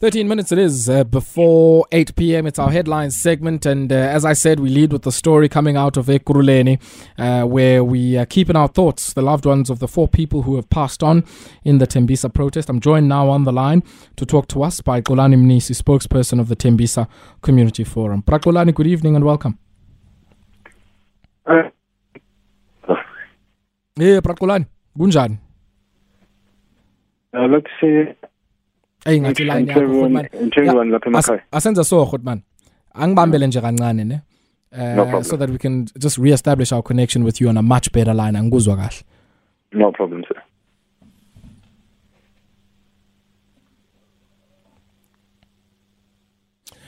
13 minutes it is uh, before 8 p.m. It's our headlines segment. And uh, as I said, we lead with the story coming out of Ekurhuleni, uh, where we are keeping our thoughts, the loved ones of the four people who have passed on in the Tembisa protest. I'm joined now on the line to talk to us by Xolani Mnisi, spokesperson of the Tembisa Community Forum. Prakulani, good evening and welcome. Uh, Yeah, Prakulani, kunjani? uh, let's say Ey ngathi line and yakho everyone, Khotman. and everyone lapha As- emakhaya asenza so Khotman. Angibambele nje kancane ne. Uh, No so that we can just re-establish our connection with you on a much better line angikuzwa kahle. no problem sir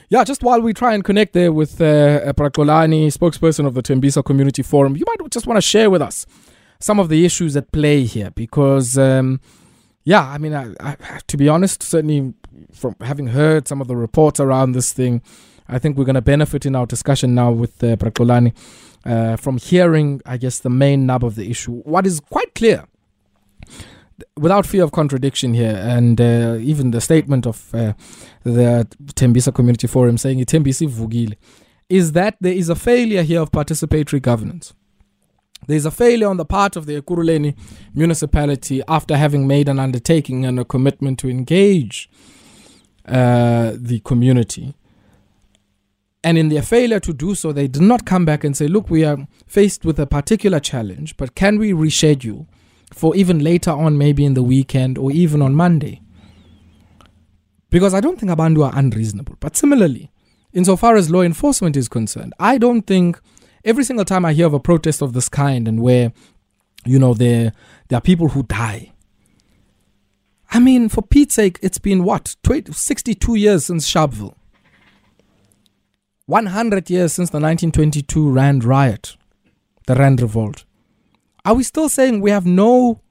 Yeah, just while we try and connect there with uh, Prakolani, spokesperson of the Tembisa Community Forum, you might just want to share with us some of the issues at play here because, um, yeah, I mean, I, I, to be honest, certainly from having heard some of the reports around this thing, I think we're going to benefit in our discussion now with uh, Prakolani uh, from hearing, I guess, the main nub of the issue. What is quite clear without fear of contradiction here, and uh, even the statement of uh, the Tembisa Community Forum saying Tembisi Vugile, is that there is a failure here of participatory governance. There is a failure on the part of the Ekurhuleni municipality after having made an undertaking and a commitment to engage uh, the community. And in their failure to do so, they did not come back and say, look, we are faced with a particular challenge, but can we reschedule? for even later on, maybe in the weekend or even on Monday. Because I don't think Abandu are unreasonable. But similarly, insofar as law enforcement is concerned, I don't think every single time I hear of a protest of this kind and where, you know, there, there are people who die. I mean, for Pete's sake, it's been what? 20, 62 years since Sharpeville. 100 years since the 1922 Rand riot, the Rand revolt. Are we still saying we have no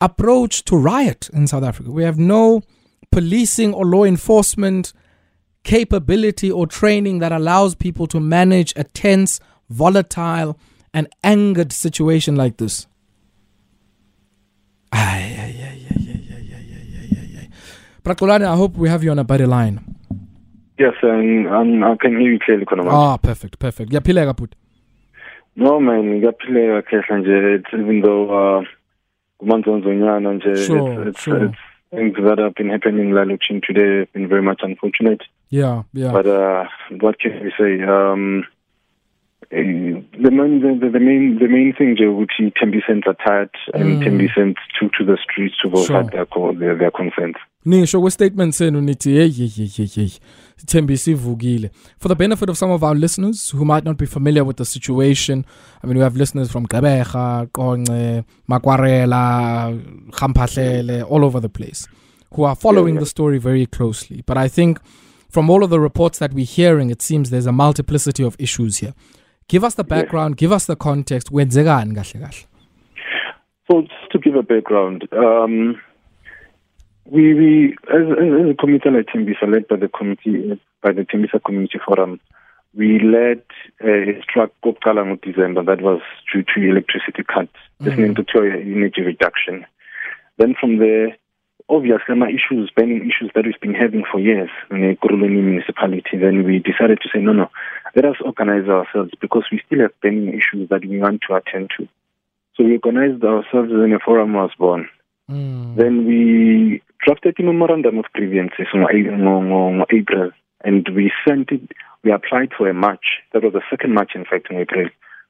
approach to riot in South Africa? We have no policing or law enforcement capability or training that allows people to manage a tense, volatile, and angered situation like this? Prakulani, I hope we have you on a better line. Yes, and um, I can hear you clearly, Konoma. Ah, perfect, perfect. Ngiyaphileka put. No man, ngiyaphileka khehla nje even though uh kumanzonzonyana nje it's it's, sure. it's things that have been happening in Laluchin today have been very much unfortunate Yeah, yeah. but uh what can we say um eh, the main the, the main the main thing nje ukuthi Tembisans are tired and Mm. Tembisans took to the streets to vote Sure. out their their, their concerns nisho kwestatement senu nithi hey hey hey hey hey Thembisa ivukile for the benefit of some of our listeners who might not be familiar with the situation i mean we have listeners from Gqeberha Qonce Makwarela Khamphahlele all over the place who are following the story very closely. But i think from all of the reports that we're hearing it seems there's a multiplicity of issues here. Give us the background give us the context. Kwenzekani kahle kahle? So just to give a background, um, we, we as, as, a committee like Tembisa, led by the committee by the Tembisa Community Forum, we led a strike Kopkala in December that was due to electricity cuts, Mhm. meant to energy reduction. Then from there, obviously, my issues, burning issues that we've been having for years in the Kuruleni municipality. Then we decided to say, no, no, let us organize ourselves because we still have burning issues that we want to attend to. So we organized ourselves and a forum was born. Mm. Then we drafted a memorandum of grievances in April and we sent it, we applied for a march. That was the second march, in fact, in April.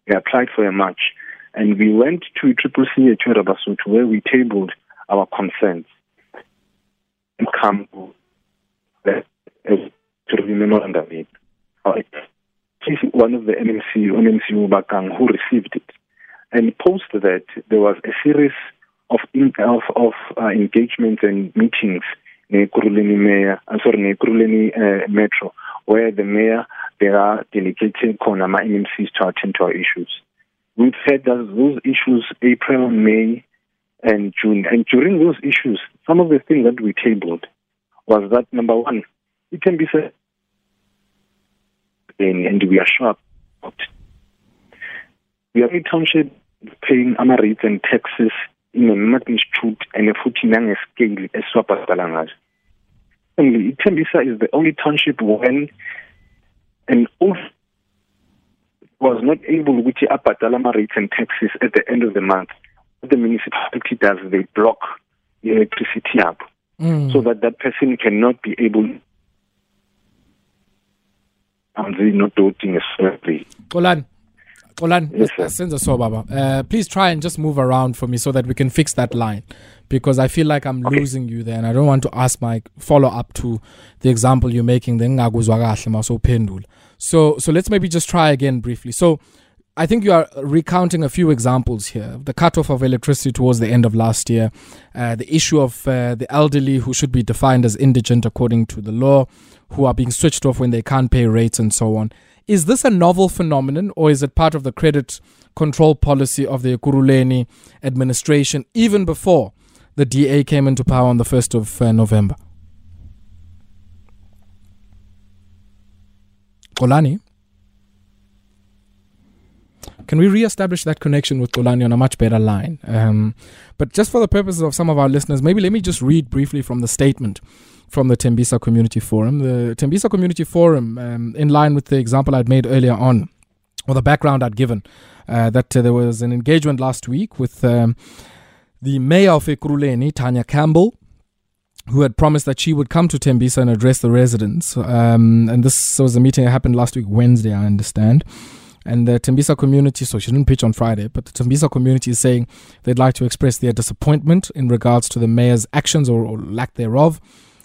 We applied for a march and we went to Triple C at Basotho where we tabled our concerns and come to the memorandum. One of the MMC, MMC Ubakang, who received it. And post that, there was a series of of, of uh, engagements and meetings in Kuruleni Mayor, I'm sorry, in Kuruleni uh, Metro, where the mayor they are delegating Konama MMCs to attend to our issues. We've had those, those issues April, May, and June. And during those issues, some of the things that we tabled was that number one, it can be said, and, we are sure we are a township paying ama and taxes in a magnitude and a futhi nangescale esiwabhadala ngazo Secondly, Tembisa is the only township when an old was not able to abhadala rates and taxes at the end of the month. What the municipality does, they block the electricity up mm. so that that person cannot be able and they not doing as Olan, yes, so, Baba. Uh, please try and just move around for me so that we can fix that line because I feel like I'm okay. losing you there and I don't want to ask my follow up to the example you're making. So, so let's maybe just try again briefly. So, I think you are recounting a few examples here. The cutoff of electricity towards the end of last year, uh, the issue of uh, the elderly who should be defined as indigent according to the law, who are being switched off when they can't pay rates and so on. Is this a novel phenomenon or is it part of the credit control policy of the Ekurhuleni administration even before the DA came into power on the 1st of uh, November? Olani? Can we re-establish that connection with Xolani on a much better line? Um, but just for the purposes of some of our listeners, maybe let me just read briefly from the statement from the Tembisa Community Forum. The Tembisa Community Forum, um, in line with the example I'd made earlier on, or the background I'd given, uh, that uh, there was an engagement last week with um, the mayor of Ekurhuleni, Tania Campbell, who had promised that she would come to Tembisa and address the residents. Um, and this was a meeting that happened last week, Wednesday, I understand. And the Tembisa community, so she didn't pitch on Friday, but the Tembisa community is saying they'd like to express their disappointment in regards to the mayor's actions or, or lack thereof.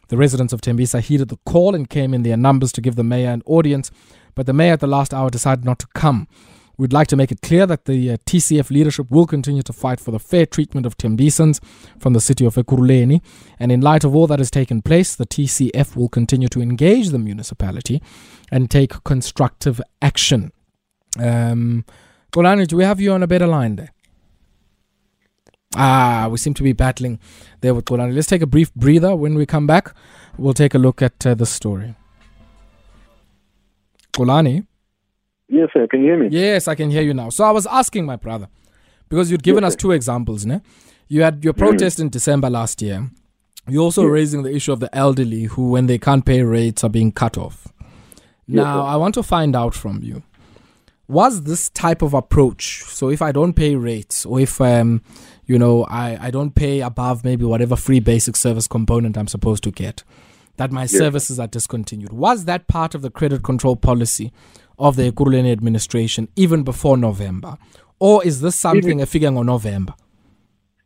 The residents of Tembisa heeded the call and came in their numbers to give the mayor an audience, but the mayor at the last hour decided not to come. We'd like to make it clear that the uh, TCF leadership will continue to fight for the fair treatment of Tembisans from the city of Ekurhuleni. And in light of all that has taken place, the TCF will continue to engage the municipality and take constructive action. Um, Xolani, do we have you on a better line there? Ah, we seem to be battling there with Xolani. Let's take a brief breather. When we come back, we'll take a look at uh, the story. Xolani? Yes, sir. Can you hear me? Yes, I can hear you now. So I was asking my brother, because you'd given yes, us two examples, ne? You had your mm. protest mm. in December last year. You're also yes. raising the issue of the elderly who, when they can't pay rates, are being cut off. Now, I want to find out from you was this type of approach? So if i don't pay rates or if um, you know I, I don't pay above maybe whatever free basic service component i'm supposed to get that my services are discontinued. Was that part of the credit control policy of the Ekurhuleni administration even before november? Or is this something even, a figure on november?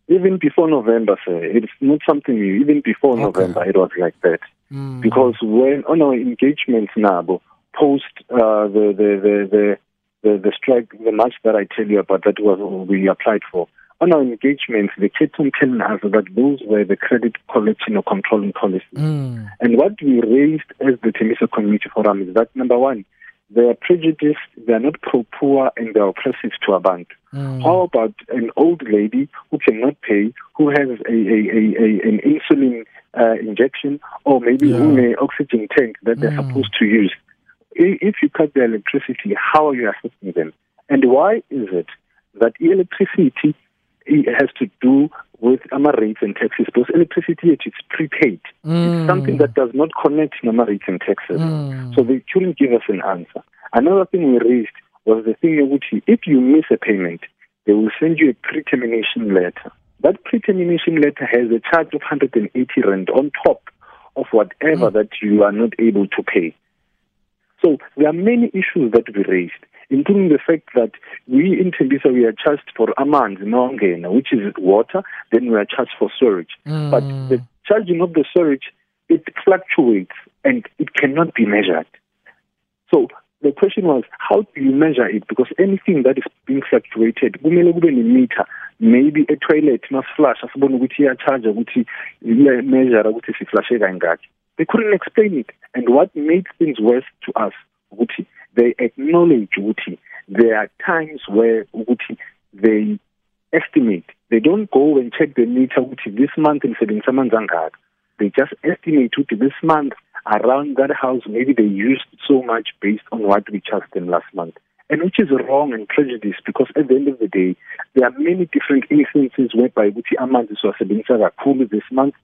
Even before november sir it's not something new. Even before okay. november it was like that. Mm. because when on our engagements now post uh, the, the, the, the the, the strike, the march that I tell you about, that was we applied for. On our engagements, the kept on telling us that those were the credit collection or controlling policies. Mm. And what we raised as the Tembisa Community Forum is that number one, they are prejudiced, they are not pro-poor, and they are oppressive to Abantu. Mm. How about an old lady who cannot pay, who has a, a, a, a an insulin uh, injection, or maybe yeah. an oxygen tank that they're mm. supposed to use? If you cut the electricity, how are you assisting them? And why is it that electricity has to do with AMA rates and taxes? Because electricity is prepaid. Mm. It's something that does not connect AMA rates and taxes. Mm. So they couldn't give us an answer. Another thing we raised was the thing which if you miss a payment, they will send you a pre-termination letter. That pre-termination letter has a charge of 180 rand on top of whatever mm. that you are not able to pay. So there are many issues that we raised, including the fact that we in Tembisa we are charged for amans nongena, which is water, then we are charged for storage. Mm. But the charging of the storage it fluctuates and it cannot be measured. So the question was, how do you measure it? Because anything that is being fluctuated, we may kumele kube meter. Maybe a toilet must flush, asibone ukuthi iyacharge ukuthi measure ukuthi siflashe kangaki. They couldn't explain it. And what made things worse to us, Uguti, they acknowledge Uguti. There are times where Uguti, they estimate. They don't go and check the meter Uguti this month in Sebensamanzangad. They just estimate Uguti this month around that house maybe they used so much based on what we charged them last month. And which is wrong and prejudice because at the end of the day, there are many different instances whereby ukuthi amanzi siwasebenzisa kakhulu this month,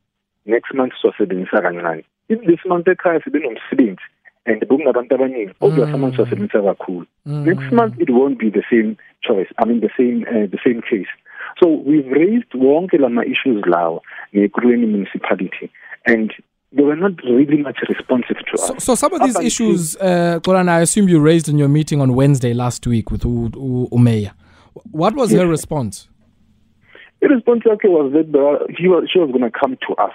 next month siwasebenzisa kancane. if this month ekhaya sibe nomsebenzi and kungabantu abaningi obvious amanzi sasebenzisa kakhulu. Next month it won't be the same choice i mean the same uh, the same case. So we've raised wonke lama issues lawa ngekurweni municipality and they were not really much responsive to us. so some of these Up issues, uh, Qoran, I assume you raised in your meeting on Wednesday last week with U- U- Umeya. What was her response? The response okay was that he was, she was going to come to us,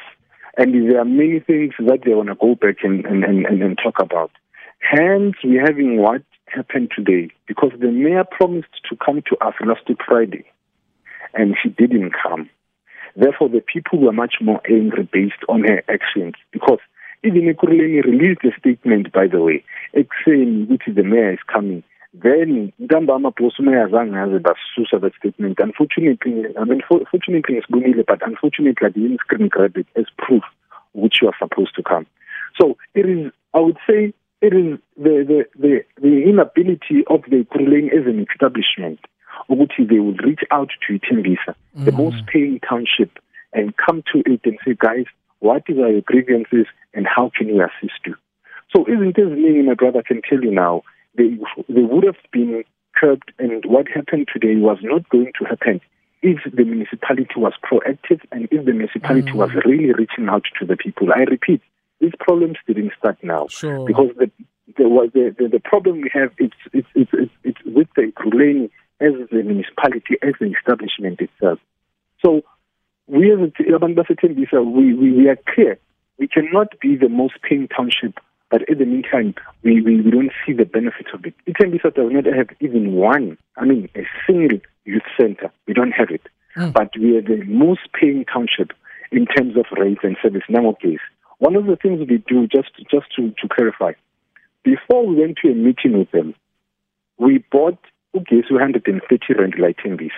and there are many things that they want to go back and, and, and, and, talk about. Hence, we're having what happened today because the mayor promised to come to us last Friday, and she didn't come. Therefore, the people were much more angry based on her actions because even Ekurhuleni released a statement, by the way, saying which the mayor is coming. Then ntambama mayor azange aze basusa that statement. Unfortunately, I mean, for- fortunately it's Bunile, but unfortunately I didn't screen grab it as proof which you are supposed to come. So it is, I would say, it is the the the, the inability of the Ekurhuleni as an establishment ukuthi they would reach out to Itembisa, the mm. most paying township, and come to it and say, guys, what is our grievances and how can we assist you? So isn't this meaning, my brother can tell you now, they, they would have been curbed and what happened today was not going to happen if the municipality was proactive and if the municipality was mm. really reaching out to the people. I repeat, these problems didn't start now Sure. because the the, was the, the problem we have it's it's it's it's, it's with the Kuruleni as the municipality as the establishment itself. So we as a- abantu we, we we are clear we cannot be the most paying township, but at the meantime we, we, we don't see the benefits of it. Itembisa does not have even one, I mean a single youth center. We don't have it. Hmm. But we are the most paying township in terms of rates and service nowadays. One of the things we do just just to, to clarify, before we went to a meeting with them, we bought ugesi 130 rand lighting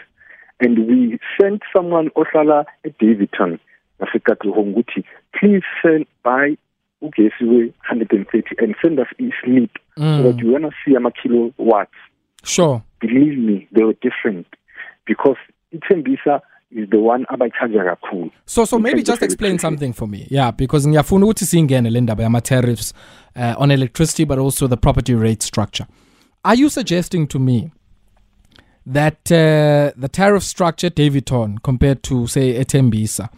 and we sent someone ohlala at Daveyton nasekatlehong ukuthi please send buy ugesi we 130 and send us a slip so that you wanna see ama kilowatts Sure. believe me they were different because itembisa is the one abachaja kakhulu So so maybe just explain something for me. Yeah, because ngiyafuna ukuthi singene le ndaba yama tariffs uh, on electricity but also the property rate structure. Are you suggesting to me that uh, the tariff structure Daveyton compared to say Etembisa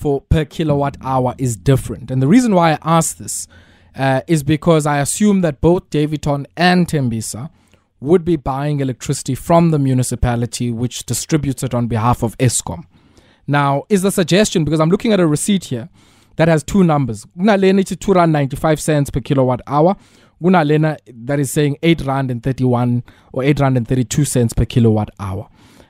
for per kilowatt hour is different? And the reason why I ask this uh, is because I assume that both Daveyton and Tembisa would be buying electricity from the municipality which distributes it on behalf of Eskom. Now, is the suggestion because I'm looking at a receipt here that has two numbers. Kunalena ithi 2 rand 95 cents per kilowatt hour. Kunalena that is saying 8 rand and 31 or 8 rand and 32 cents per kilowatt hour.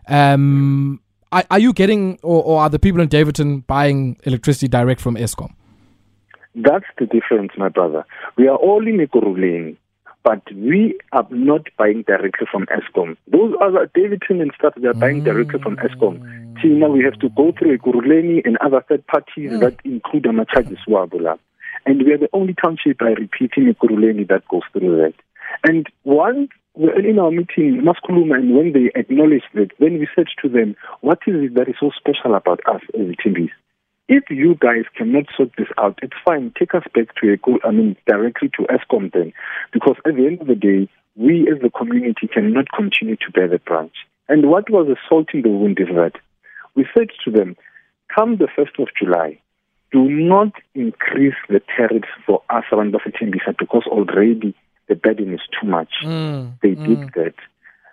Um, are, are you getting or, or are the people in Daveyton buying electricity direct from Eskom? That's the difference, my brother. We are all in Ekurhuleni, but we are not buying directly from Eskom. Those other Daveyton and stuff, they are buying mm. directly from Eskom. See, now we have to go through Ekurhuleni and other third parties mm. that include charges Wabula. And we are the only township, I repeat, in Ekurhuleni that goes through that. And once in our meeting, Maskuluma, and when they acknowledged that, then we said to them, what is it that is so special about us as Timbis? if you guys cannot sort this out, it's fine. Take us back to a go- I mean, directly to Eskom then, because at the end of the day, we as the community cannot continue to bear the branch. And what was assaulting the wound is that we said to them, come the first of July, do not increase the tariffs for us around Bafetembisa because already the burden is too much. Mm, they did mm. that.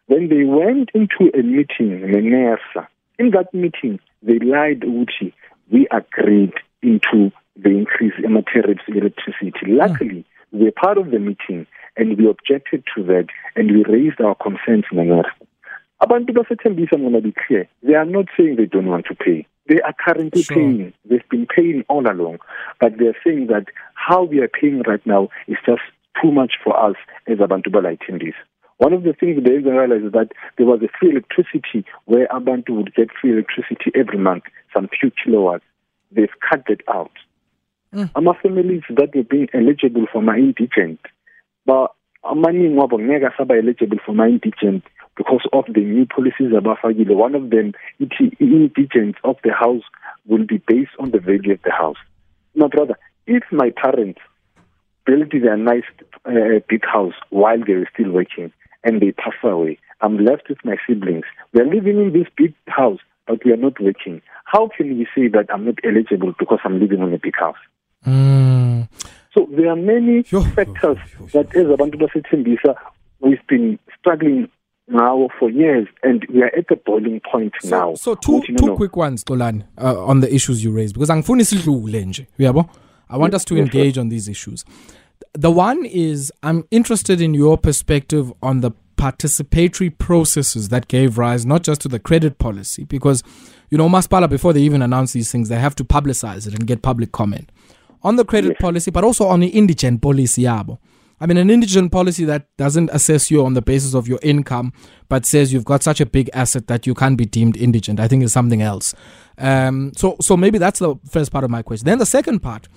Then they went into a meeting, Nenesa. In that meeting, they lied, Uchi. We agreed into the increase in tariffs electricity. Mm. Luckily, we were part of the meeting and we objected to that and we raised our concerns, Nenesa. Abantu baseThembisa I'm going to be clear. They are not saying they don't want to pay. They are currently Sure. paying. They've been paying all along. But they're saying that how we are paying right now is just too much for us as Abantu Balaitindis. One of the things they didn't realize is that there was a free electricity where Abantu would get free electricity every month, some few kilowatts. They've cut that out. Mm. Ama families that were being eligible for my indigent, but amaningi wabo ngeke asaba eligible for my indigent because of the new policies abafakile. One of them, ithi indigent of the house will be based on the value of the house. My brother, if my parents built their nice uh, big house while they were still working and they pass away, I'm left with my siblings. We're living in this big house, but we are not working. How can we say that I'm not eligible because I'm living in a big house? Mm. So there are many Yo, factors yo, yo. that as abantu baseThembisa we've been struggling now for years and we are at the boiling point So, now. so two two quick ones, Xolani, uh, on the issues you raised because angifuni sidlule nje. Uyabo? I want us to engage on these issues. The one is I'm interested in your perspective on the participatory processes that gave rise not just to the credit policy because you know Maspala before they even announce these things they have to publicize it and get public comment on the credit Yes. policy but also on the indigent policy yabo. I mean, an indigent policy that doesn't assess you on the basis of your income, but says you've got such a big asset that you can't be deemed indigent, I think is something else. Um, so, so maybe that's the first part of my question. Then the second part,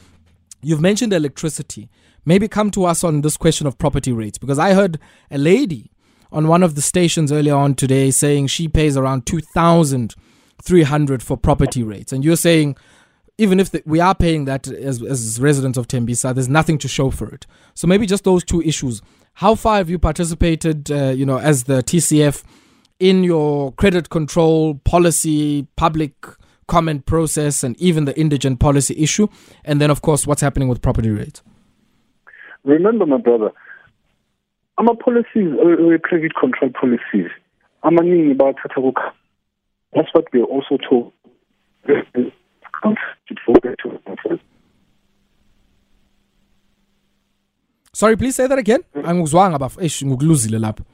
you've mentioned electricity. Maybe come to us on this question of property rates because I heard a lady on one of the stations earlier on today saying she pays around two thousand three hundred for property rates, and you're saying even if the, we are paying that as, as residents of Tembisa, there's nothing to show for it. So maybe just those two issues. How far have you participated, uh, you know, as the TCF in your credit control policy, public comment process, and even the indigent policy issue? And then, of course, what's happening with property rates? Remember, my brother, ama policies uh, credit control policies amaningi bawathatha kukha that's what we are also told Sorry, please say that again. Angikuzwanga baf. Eish, ngukuluzile lapho.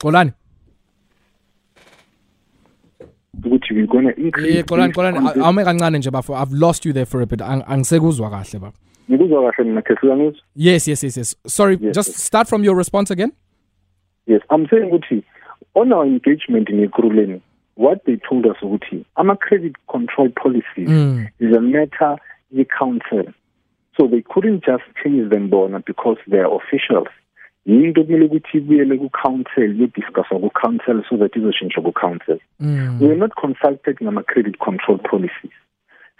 Xolani. Ukuthi we're going to increase Xolani, on this- awume kancane nje bafo. I've lost you there for a bit. Ang- Angisekuzwa kahle bafo. ngikuzwa kahle mina Khesu, uyangizwa? Yes, yes, yes, yes. Sorry, Yes, just start from your response again. Yes, I'm saying ukuthi on our engagement in Ekurhuleni, what they told us ukuthi ama credit control policies Mm. is a matter ye council. So they couldn't just change them bona because they're officials. Yinto kumele ukuthi ibuyele ku-council ku-council so that izoshintsha ku-council. Mm. We were not consulted ngama credit control policies.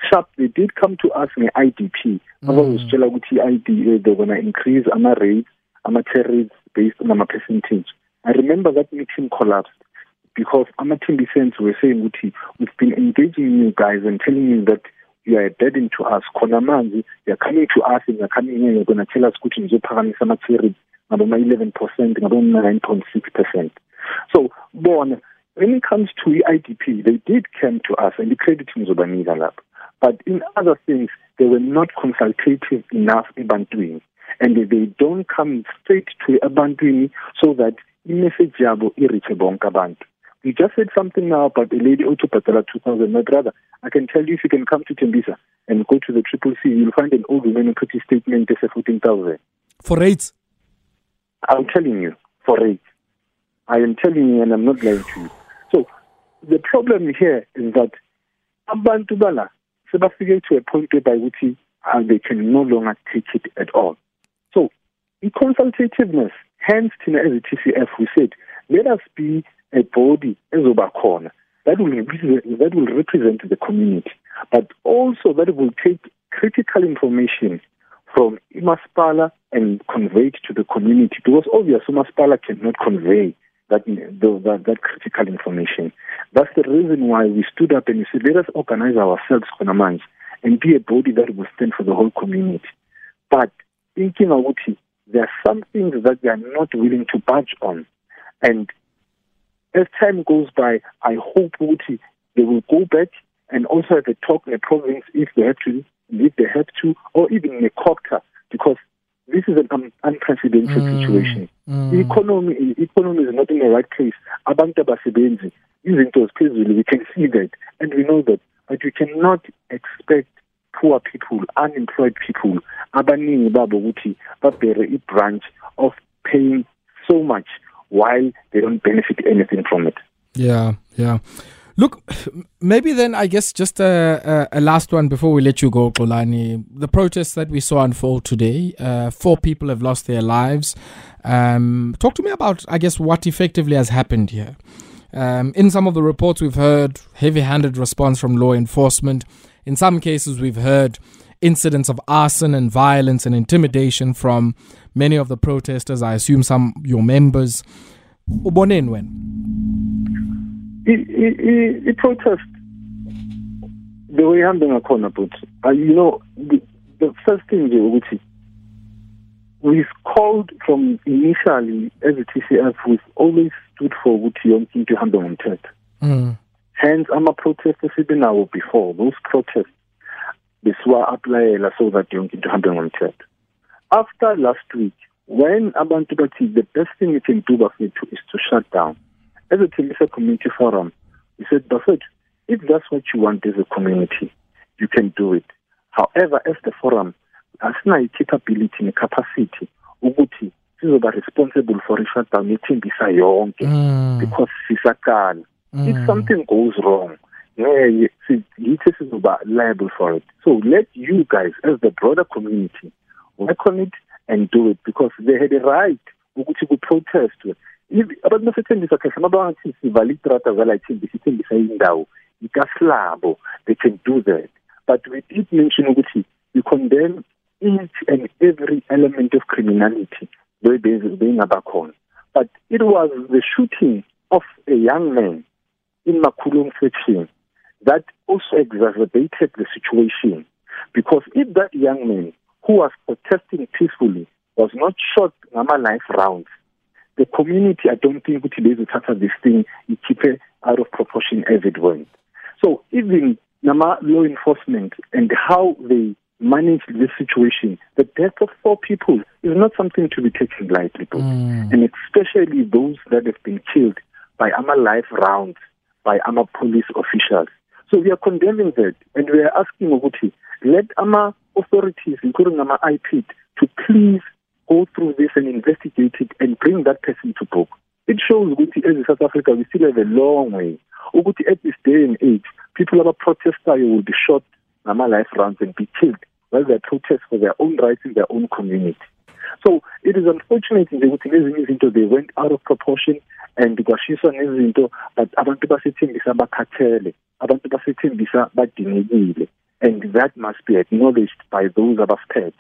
Sharp, they did come to us nge-IDP. Abazositshela ukuthi i-IDA they're gonna increase ama rates, ama rates based on ama percentage. I remember that meeting collapsed because ama Sense were saying ukuthi we've been engaging you guys and telling you that you are a burden to us. Khona manje you're coming to us and you're coming here you're gonna tell us ukuthi nizophakamisa ama rates ngaboma 11% ngaboma 9.6%. So bona when it comes to IDP, they did come to us and the credit ngizobanika lapho. But in other things, they were not consultative enough ebantwini. And they don't come straight to ebantwini so that i-message yabo i-reach bonke abantu. You just said something now about a lady otobhatala 2000. My brother, I can tell you if you can come to Tembisa and go to the Triple C, you'll find an old woman who put his statement as 14,000. For rates. I'm telling you, for rates. I am telling you and I'm not lying to you. So the problem here is that abantu bala sebafike to a point whereby ukuthi uh, they can no longer take it at all. So in consultativeness, hence thina as a TCF we said let us be a body ezoba khona that will represent, that will represent the community, but also that will take critical information from Imaspala and convey it to the community because obviously Imaspala cannot convey that, that that critical information. That's the reason why we stood up and we said, let us organize ourselves, Konamans, and be a body that will stand for the whole community. But thinking about it, there are some things that they are not willing to budge on. And as time goes by, I hope Uti, they will go back and also have a talk in the province if they have to, if they have to, or even in a copter, because this is an un- unprecedented Mm. situation. Mm. Economy, economy is not in the right place. Abantu abasebenzi, izinto ziphezulu, we can see that, and we know that. But we cannot expect poor people, unemployed people, abaningi babo ukuthi babere i-branch of paying so much while they don't benefit anything from it. Yeah, yeah. Look, maybe then I guess just a, a, a last one before we let you go, Xolani. The protests that we saw unfold today, uh, four people have lost their lives. Um, talk to me about, I guess, what effectively has happened here. Um, in some of the reports we've heard, heavy handed response from law enforcement. in some cases, we've heard incidents of arson and violence and intimidation from many of the protesters. I assume some your members. Uboneni wena? I-protest the way ihambe ngakhona but uh, you know the, the first thing nje ukuthi we've called from initially as a TCF we've always stood for ukuthi yonke into ihambe ngomthetho mm. hence ama-protest esibe nawo before. Those protests This besiwa-aplayela so that yonke into ihambe ngomthetho after last week when abantu bathi the best thing you can do bafethu is to shut down as a Tembisa community forum we said bafethu if that's what you want as a community you can do it however as the forum asinayo i-capability ne-capacity ukuthi sizoba responsible for i-shutdown yethembisa yonke Mm. because sisaqala if Mm. something goes wrong yeah yithi sizoba liable for it so let you guys as the broader community work on it and do it because they had a right ukuthi ku-protestwe If- abantu basethembisa kahle uma bangathi sivale itrata zala ithembisa ithembisa indawo ikasilabo they can do that. But we did mention ukuthi we condemn each and every element of criminality beyingaba khona. But it was the shooting of a young man in Makhulong section that also exacerbated the situation because if that young man who was protesting peacefully was not shot ngama knife rounds the community I don't think ukuthi bezothatha this thing ikhiphe out of proportion as it went so even nama law enforcement and how they manage this situation the death of four people is not something to be taken lightly Mm. and especially those that have been killed by AMA life rounds, by AMA police officials. So we are condemning that, and we are asking Uguti, let AMA authorities, including AMA IPID, to please go through this and investigate it and bring that person to book. It shows Uguti, as in South Africa, we still have a long way. Uguti, at this day and age, people protesters will be shot AMA life rounds and be killed while they protest for their own rights in their own community. So it is unfortunate nje ukuthi izinto they went out of proportion and kwashiswa nezinto but abantu basethembisa bakhathele abantu basethembisa badingekile and that must be acknowledged by those abasiphethe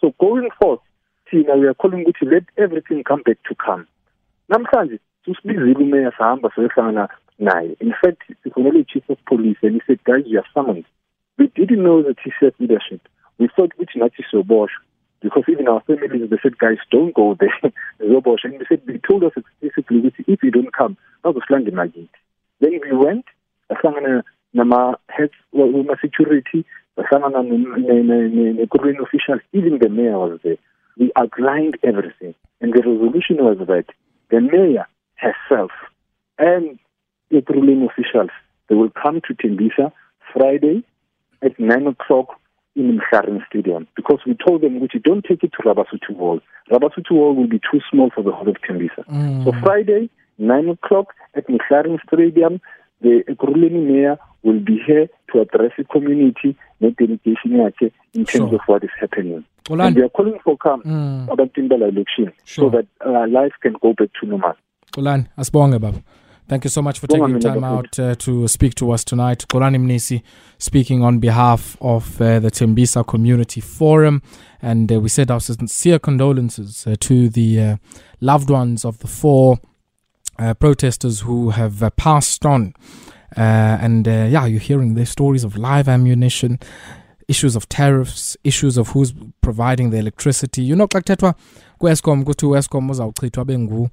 so going forth thina we are calling ukuthi let everything come back to calm namhlanje susibizile umeya sahamba sayohlangana naye in fact sifonele i-chief of police and he said guys you are summoned we didn't know the TCF leadership we thought ukuthi nathi siyoboshwa because even our families they said guys don't go there zizoboshwa and they said they told us explicitly ukuthi if you don't come bazosilanda emakithi then we went sahlangana nama heads wema security sahlangana ne-Korean officials even the mayor was there we outlined everything and the resolution was that the mayor herself and the Korean officials they will come to Tembisa Friday at nine o'clock in Mkharin Stadium because we told them which don't take it to Rabasotho Wall. Rabasotho Wall will be too small for the whole of Tembisa. Mm. So Friday, nine o'clock at Mkharin Stadium, the Ekurhuleni mayor will be here to address the community, the delegation yakhe in terms Sure. of what is happening. And we are calling for calm Mm. about Timbala election Sure. so that uh, life can go back to normal. Xolani, asibonge baba. Thank you so much for taking time out uh, to speak to us tonight. Xolani Mnisi speaking on behalf of uh, the Tembisa Community Forum. And uh, we said our sincere condolences uh, to the uh, loved ones of the four uh, protesters who have uh, passed on. Uh, and uh, yeah, you're hearing the stories of live ammunition, issues of tariffs, issues of who's providing the electricity. You know, xa kuthethwa kwescom kuthi uescom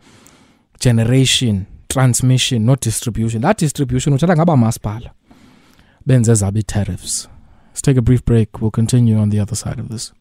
generation transmission not distribution. That distribution uthatha ngaba masipala benze zabo ii-tariffs let's take a brief break. We'll continue on the other side of this